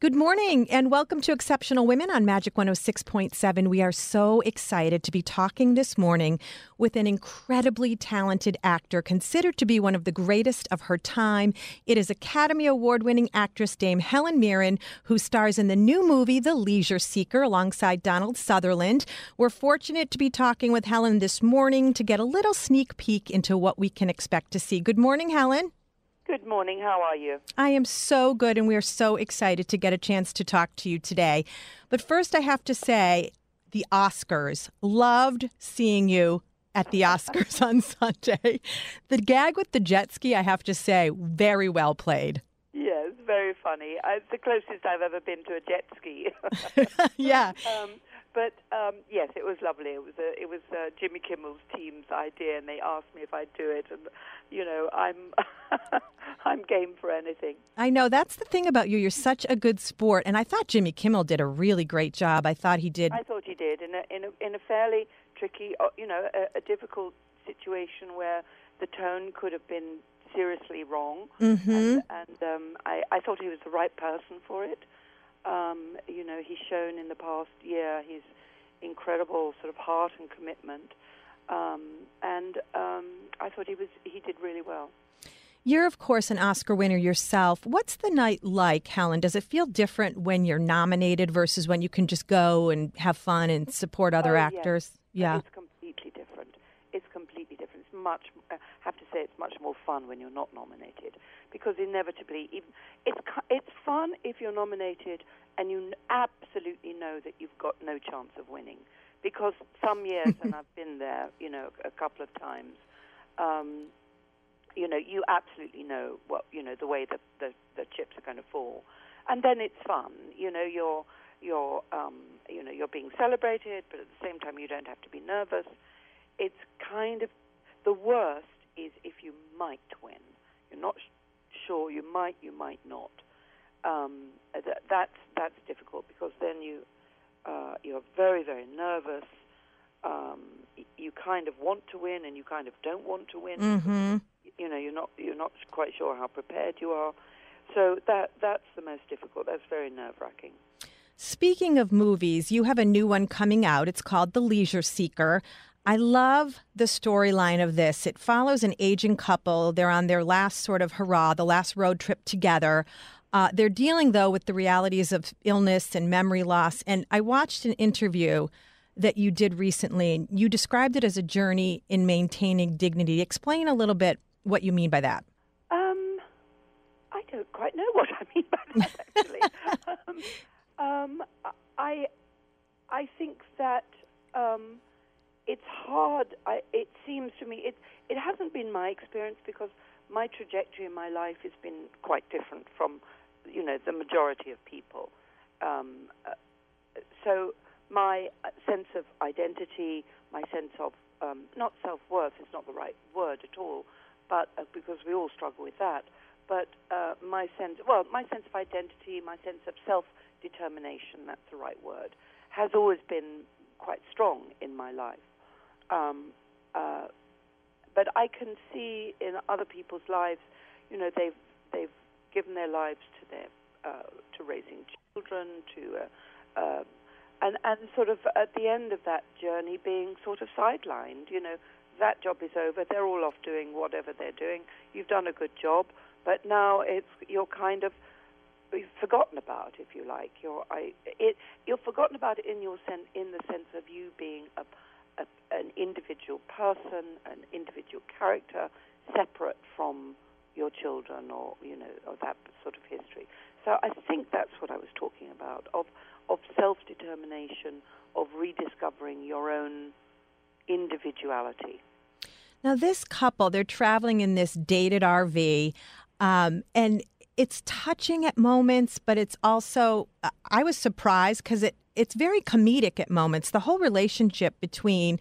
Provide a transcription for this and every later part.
Good morning and welcome to Exceptional Women on Magic 106.7. We are so excited to be talking this morning with an incredibly talented actor, considered to be one of the greatest of her time. It is Academy Award winning actress Dame Helen Mirren, who stars in the new movie The Leisure Seeker alongside Donald Sutherland. We're fortunate to be talking with Helen this morning to get a little sneak peek into what we can expect to see. Good morning, Helen. Good morning. How are you? I am so good, and we are so excited to get a chance to talk to you today. But first, I have to say, the Oscars. Loved seeing you at the Oscars on Sunday. The gag with the jet ski, I have to say, very well played. Yes, very funny. Uh, it's the closest I've ever been to a jet ski. yeah. Um, but um, yes, it was lovely. It was a, it was uh, Jimmy Kimmel's team's idea, and they asked me if I'd do it, and you know, I'm I'm game for anything. I know that's the thing about you. You're such a good sport, and I thought Jimmy Kimmel did a really great job. I thought he did. I thought he did in a in a, in a fairly tricky, uh, you know, a, a difficult situation where the tone could have been seriously wrong, mm-hmm. and, and um, I, I thought he was the right person for it. Um, you know, he's shown in the past year his incredible sort of heart and commitment, um, and um, I thought he was he did really well. You're, of course, an Oscar winner yourself. What's the night like, Helen? Does it feel different when you're nominated versus when you can just go and have fun and support other oh, actors? Yes. Yeah, it's completely different. It's completely different. It's much. I have say, it's much more fun when you're not nominated because inevitably, even, it's it's fun if you're nominated and you absolutely know that you've got no chance of winning. Because some years, and I've been there, you know, a couple of times, um, you know, you absolutely know what you know the way the the, the chips are going to fall, and then it's fun. You know, you're you're um, you know you're being celebrated, but at the same time you don't have to be nervous. It's kind of the worst is if you might win. You're not sure you might, you might not. Um, that, that's that's difficult because then you uh, you're very very nervous. Um, you kind of want to win and you kind of don't want to win. Mm-hmm. You know, you're not you're not quite sure how prepared you are. So that that's the most difficult. That's very nerve wracking. Speaking of movies, you have a new one coming out. It's called The Leisure Seeker. I love the storyline of this. It follows an aging couple. They're on their last sort of hurrah, the last road trip together. Uh, they're dealing, though, with the realities of illness and memory loss. And I watched an interview that you did recently. You described it as a journey in maintaining dignity. Explain a little bit what you mean by that. Um, I don't quite know what I mean by that, actually. um, um, I, I think that um, it's hard. I, it seems to me it it hasn't been my experience because my trajectory in my life has been quite different from you know the majority of people. Um, uh, so my uh, sense of identity, my sense of um, not self worth is not the right word at all, but uh, because we all struggle with that. But uh, my sense, well, my sense of identity, my sense of self determination, that's the right word, has always been quite strong in my life. Um, uh, but I can see in other people's lives, you know, they've they've given their lives to their uh, to raising children, to uh, uh, and and sort of at the end of that journey being sort of sidelined. You know, that job is over. They're all off doing whatever they're doing. You've done a good job, but now it's you're kind of you've forgotten about, if you like. You're I it you're forgotten about it in your sense in the sense of you being a, a an individual person, an individual character, separate from your children or you know or that sort of history. So I think that's what I was talking about of of self determination, of rediscovering your own individuality. Now, this couple, they're traveling in this dated RV, um, and it's touching at moments, but it's also, I was surprised because it, it's very comedic at moments. The whole relationship between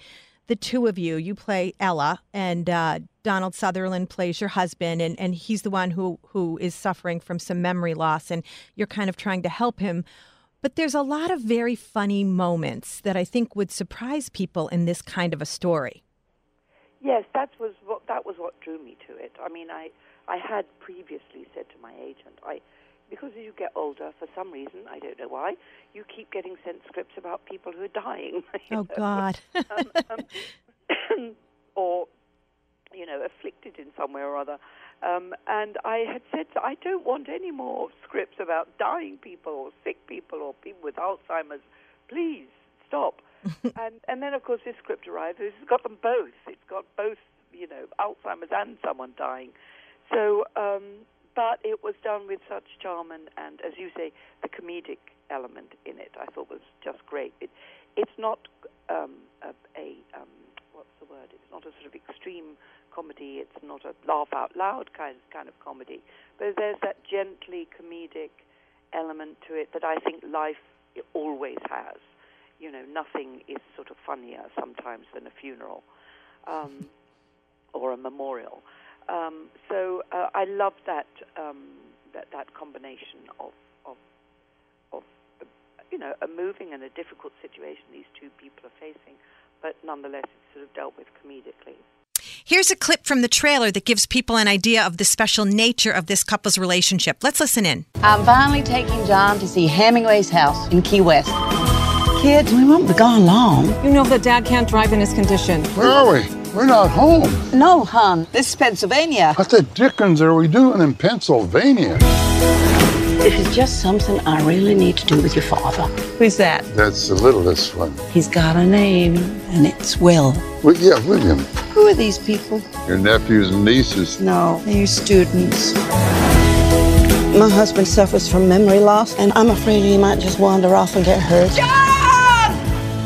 the two of you, you play Ella, and uh, Donald Sutherland plays your husband, and, and he's the one who, who is suffering from some memory loss, and you're kind of trying to help him. But there's a lot of very funny moments that I think would surprise people in this kind of a story. Yes, that was what that was what drew me to it. I mean, I I had previously said to my agent, I because as you get older, for some reason, I don't know why, you keep getting sent scripts about people who are dying. Oh know? God. um, um, or you know, afflicted in some way or other. Um, and I had said, I don't want any more scripts about dying people or sick people or people with Alzheimer's. Please stop. and and then of course this script arrives. It's got them both. It's got both, you know, Alzheimer's and someone dying. So, um, but it was done with such charm and, and, as you say, the comedic element in it. I thought was just great. It, it's not um, a, a um, what's the word? It's not a sort of extreme comedy. It's not a laugh out loud kind kind of comedy, but there's that gently comedic element to it that I think life always has you know, nothing is sort of funnier sometimes than a funeral um, or a memorial. Um, so uh, I love that, um, that that combination of of of you know a moving and a difficult situation these two people are facing, but nonetheless it's sort of dealt with comedically. Here's a clip from the trailer that gives people an idea of the special nature of this couple's relationship. Let's listen in. I'm finally taking John to see Hemingway's house in Key West. Kids, we won't be gone long. You know that Dad can't drive in his condition. Where are we? We're not home. No, hon. This is Pennsylvania. What the dickens are we doing in Pennsylvania? This is just something I really need to do with your father. Who's that? That's the littlest one. He's got a name, and it's Will. Well, yeah, William. Who are these people? Your nephews and nieces. No, they're your students. My husband suffers from memory loss, and I'm afraid he might just wander off and get hurt. John!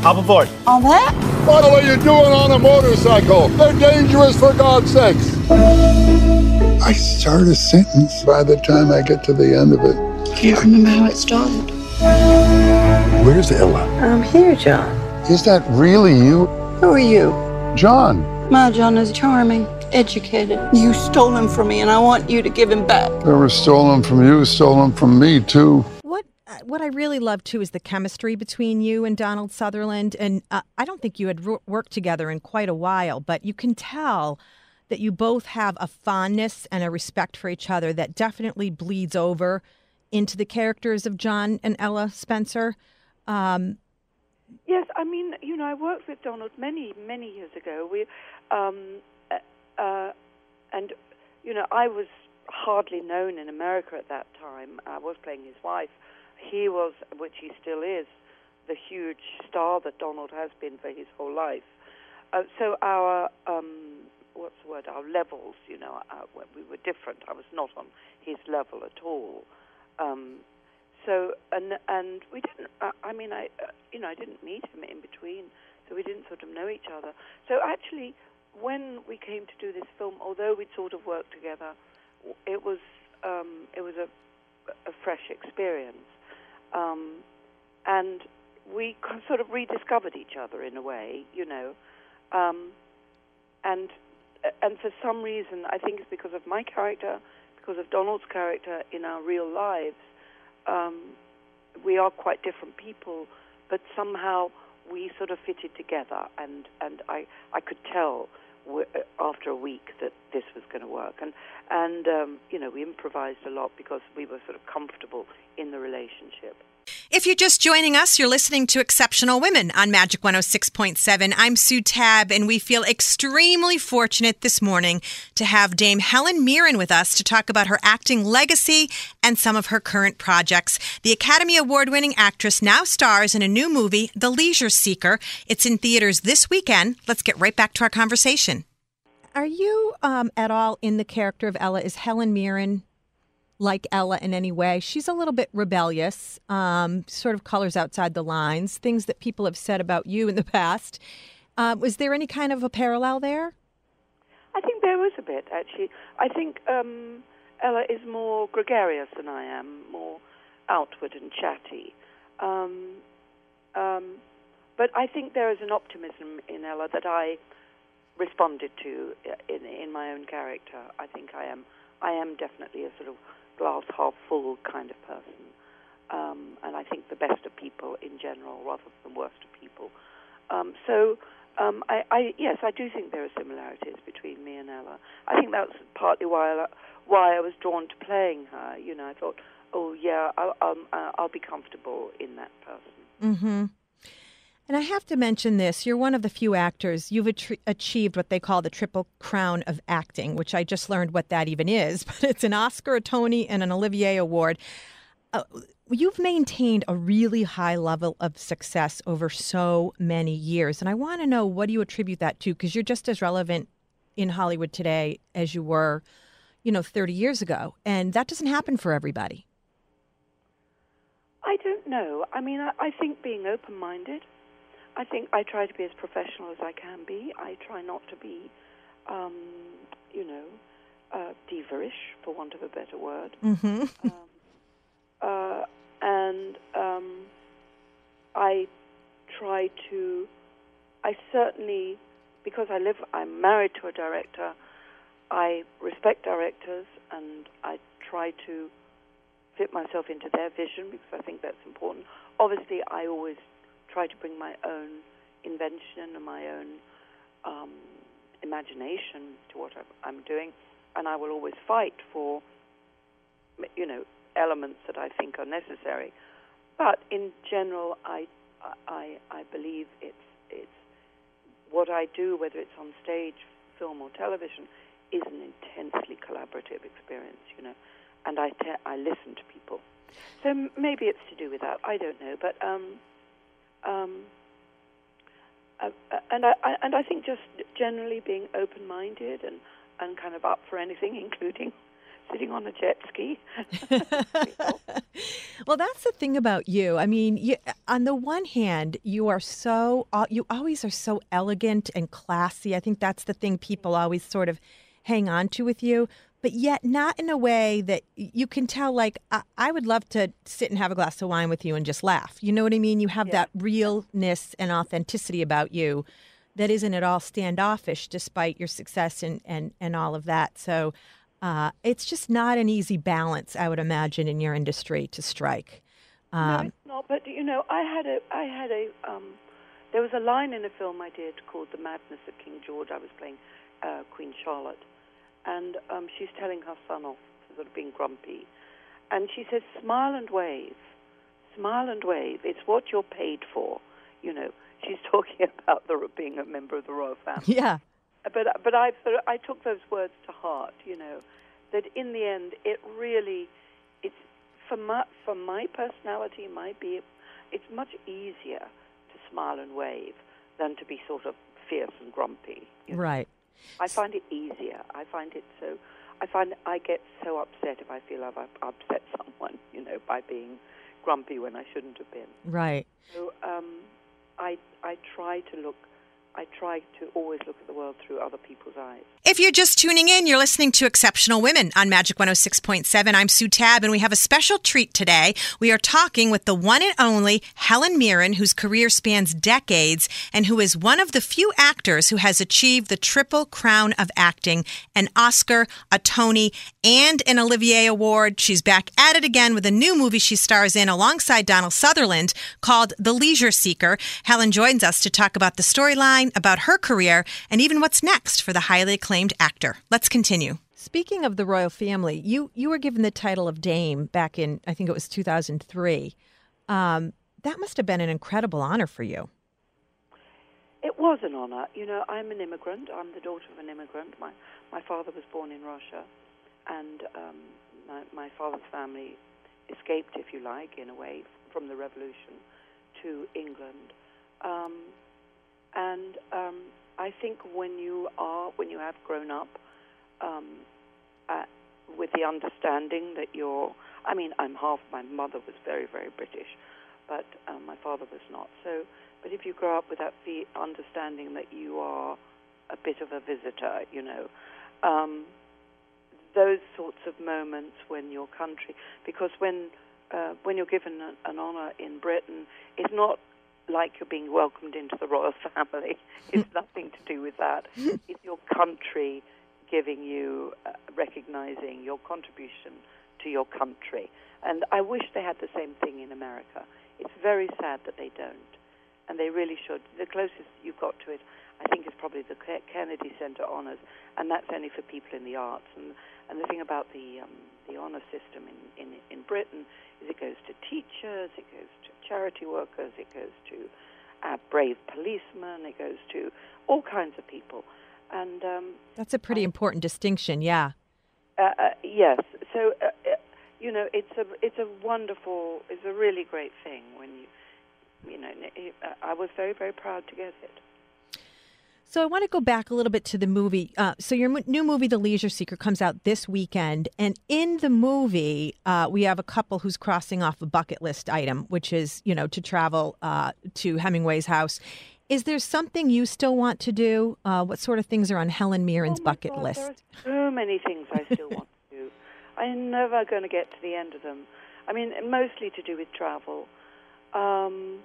Hop aboard. On that? What are you doing on a motorcycle? They're dangerous for God's sakes. I start a sentence by the time I get to the end of it. I can't remember how it started. Where's Ella? I'm here, John. Is that really you? Who are you? John. My John is charming, educated. You stole him from me, and I want you to give him back. Whoever stole him from you stole him from me, too what I really love too is the chemistry between you and Donald Sutherland. And uh, I don't think you had worked together in quite a while, but you can tell that you both have a fondness and a respect for each other that definitely bleeds over into the characters of John and Ella Spencer. Um, yes, I mean, you know, I worked with Donald many, many years ago. We, um, uh, uh and you know, I was hardly known in America at that time. I was playing his wife he was, which he still is, the huge star that Donald has been for his whole life. Uh, so our um, what's the word? Our levels, you know, our, we were different. I was not on his level at all. Um, so and and we didn't. Uh, I mean, I uh, you know I didn't meet him in between, so we didn't sort of know each other. So actually, when we came to do this film, although we'd sort of worked together, it was um, it was a, a fresh experience. Um, and we sort of rediscovered each other in a way, you know. Um, and and for some reason, I think it's because of my character, because of Donald's character in our real lives, um, we are quite different people, but somehow we sort of fitted together, and and I I could tell after a week that this was going to work, and and um, you know we improvised a lot because we were sort of comfortable in the relationship. If you're just joining us, you're listening to Exceptional Women on Magic 106.7. I'm Sue Tabb, and we feel extremely fortunate this morning to have Dame Helen Mirren with us to talk about her acting legacy and some of her current projects. The Academy Award winning actress now stars in a new movie, The Leisure Seeker. It's in theaters this weekend. Let's get right back to our conversation. Are you um, at all in the character of Ella? Is Helen Mirren like Ella in any way. She's a little bit rebellious, um, sort of colors outside the lines, things that people have said about you in the past. Uh, was there any kind of a parallel there? I think there was a bit actually. I think um, Ella is more gregarious than I am, more outward and chatty. Um, um, but I think there is an optimism in Ella that I responded to in, in my own character. I think I am I am definitely a sort of glass half full kind of person, um, and I think the best of people in general rather than the worst of people. Um, so. Um, I, I, yes, I do think there are similarities between me and Ella. I think that's partly why I, why I was drawn to playing her. You know, I thought, oh yeah, I'll, I'll, uh, I'll be comfortable in that person. Mm-hmm. And I have to mention this. You're one of the few actors. You've achieved what they call the triple crown of acting, which I just learned what that even is. But it's an Oscar, a Tony, and an Olivier Award. Uh, you've maintained a really high level of success over so many years. And I want to know what do you attribute that to? Because you're just as relevant in Hollywood today as you were, you know, 30 years ago. And that doesn't happen for everybody. I don't know. I mean, I, I think being open minded I think I try to be as professional as I can be. I try not to be, um, you know, uh, diva-ish, for want of a better word. Mm-hmm. um, uh, and um, I try to. I certainly, because I live, I'm married to a director. I respect directors, and I try to fit myself into their vision because I think that's important. Obviously, I always try to bring my own invention and my own um, imagination to what I'm doing, and I will always fight for, you know, elements that I think are necessary. But in general, I, I, I believe it's, it's what I do, whether it's on stage, film, or television, is an intensely collaborative experience, you know, and I, te- I listen to people. So maybe it's to do with that. I don't know, but um, um, and I, I, and I think just generally being open-minded and, and kind of up for anything, including sitting on a jet ski. well, that's the thing about you. I mean, you, on the one hand, you are so uh, you always are so elegant and classy. I think that's the thing people always sort of hang on to with you but yet not in a way that you can tell like I, I, would love to sit and have a glass of wine with you and just laugh. You know what i mean? You have yeah. that realness and authenticity about you that isn't at all standoffish despite your success and and, and all of that. So uh, it's just not an easy balance i would imagine in your industry to strike. Um, no, it's not but you know i had a i had a um, there was a line in a film i did called the madness of king george. I was playing uh, queen charlotte and um, she's telling her son off for sort of being grumpy. And she says, smile and wave. Smile and wave. It's what you're paid for. You know, she's talking about the, being a member of the royal family. Yeah. But, but I, I took those words to heart, you know, that in the end, it really, it's, for my, for my personality, my be, it's much easier to smile and wave than to be sort of fierce and grumpy. You know? Right. I find it easier. I find it so. I find I get so upset if I feel I've upset someone, you know, by being grumpy when I shouldn't have been. Right. So um, I I try to look I try to always look at the world through other people's eyes. If you're just tuning in, you're listening to Exceptional Women on Magic 106.7. I'm Sue Tabb, and we have a special treat today. We are talking with the one and only Helen Mirren, whose career spans decades and who is one of the few actors who has achieved the triple crown of acting an Oscar, a Tony, and an Olivier Award. She's back at it again with a new movie she stars in alongside Donald Sutherland called The Leisure Seeker. Helen joins us to talk about the storyline about her career and even what's next for the highly acclaimed actor. Let's continue. Speaking of the royal family, you you were given the title of Dame back in I think it was 2003. Um, that must have been an incredible honor for you. It was an honor. You know, I'm an immigrant. I'm the daughter of an immigrant. My my father was born in Russia, and um, my, my father's family escaped, if you like, in a way, from the revolution to England. Um, and um, I think when you are, when you have grown up um, uh, with the understanding that you're, I mean, I'm half, my mother was very, very British, but um, my father was not. So, but if you grow up with that the understanding that you are a bit of a visitor, you know, um, those sorts of moments when your country, because when uh, when you're given an, an honour in Britain, it's not like you're being welcomed into the royal family. It's nothing to do with that. It's your country giving you, uh, recognizing your contribution to your country. And I wish they had the same thing in America. It's very sad that they don't, and they really should. The closest you've got to it, I think, is probably the Kennedy Center honors, and that's only for people in the arts. And and the thing about the um, the honor system in, in in Britain is it goes to teachers, it goes to charity workers, it goes to uh, brave policemen, it goes to all kinds of people. And um, that's a pretty I, important distinction, yeah. Uh, uh, yes. So uh, uh, you know, it's a it's a wonderful, it's a really great thing when you, you know, I was very very proud to get it. So I want to go back a little bit to the movie. Uh, so your m- new movie, The Leisure Seeker, comes out this weekend, and in the movie, uh, we have a couple who's crossing off a bucket list item, which is you know to travel uh, to Hemingway's house. Is there something you still want to do? Uh, what sort of things are on Helen Mirren's oh bucket God, list? There are so many things I still want to do. I'm never going to get to the end of them. I mean, mostly to do with travel. Um,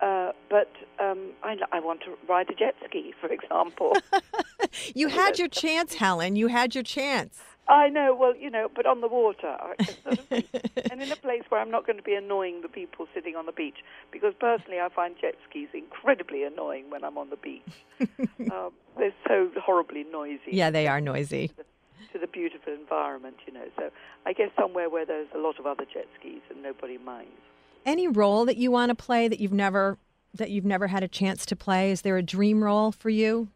uh, but um, I, I, want to ride a jet ski, for example. you had your chance, Helen. You had your chance. I know. Well, you know, but on the water, sort of and in a place where I'm not going to be annoying the people sitting on the beach. Because personally, I find jet skis incredibly annoying when I'm on the beach. um, they're so horribly noisy. Yeah, they are noisy. To the, to the beautiful environment, you know. So I guess somewhere where there's a lot of other jet skis and nobody minds. Any role that you want to play that you've never that you've never had a chance to play? Is there a dream role for you?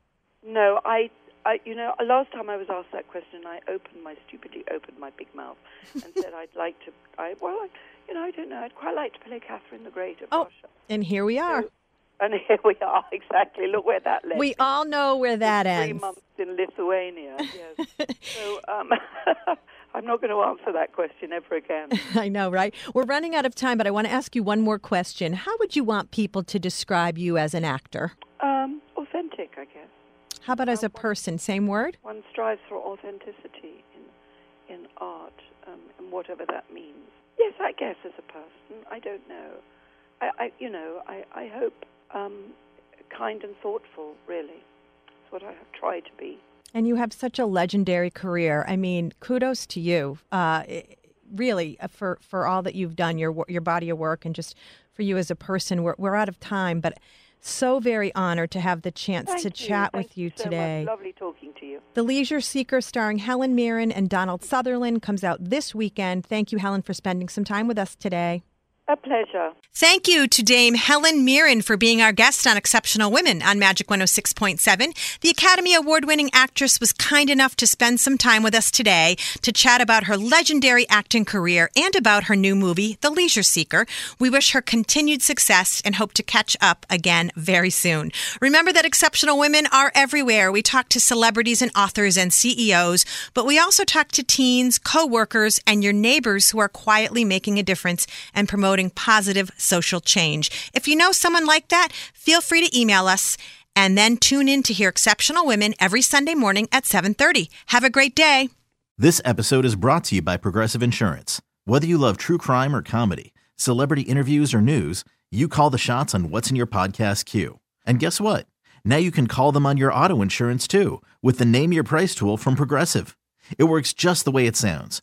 No, I, I you know, last time I was asked that question, I opened my stupidly opened my big mouth and said I'd like to. I well, I, you know, I don't know. I'd quite like to play Catherine the Great of oh, Russia. And here we are. So, and here we are, exactly. Look where that led. We all know where that Three ends. Three months in Lithuania. Yes. so um, I'm not going to answer that question ever again. I know, right? We're running out of time, but I want to ask you one more question. How would you want people to describe you as an actor? Um, authentic, I guess. How about as a person? Same word? One strives for authenticity in in art, um, and whatever that means. Yes, I guess as a person. I don't know. I, I you know, I, I hope um, kind and thoughtful. Really, that's what I have tried to be. And you have such a legendary career. I mean, kudos to you. Uh, really, uh, for for all that you've done, your your body of work, and just for you as a person. We're we're out of time, but so very honored to have the chance Thank to you. chat Thank with you, you so today. Much. Lovely talking to you. The Leisure Seeker, starring Helen Mirren and Donald Sutherland, comes out this weekend. Thank you, Helen, for spending some time with us today. A pleasure. Thank you to Dame Helen Mirren for being our guest on Exceptional Women on Magic 106.7. The Academy Award winning actress was kind enough to spend some time with us today to chat about her legendary acting career and about her new movie, The Leisure Seeker. We wish her continued success and hope to catch up again very soon. Remember that exceptional women are everywhere. We talk to celebrities and authors and CEOs, but we also talk to teens, co workers, and your neighbors who are quietly making a difference and promoting promoting positive social change. If you know someone like that, feel free to email us and then tune in to hear exceptional women every Sunday morning at 7:30. Have a great day. This episode is brought to you by Progressive Insurance. Whether you love true crime or comedy, celebrity interviews or news, you call the shots on what's in your podcast queue. And guess what? Now you can call them on your auto insurance too with the Name Your Price tool from Progressive. It works just the way it sounds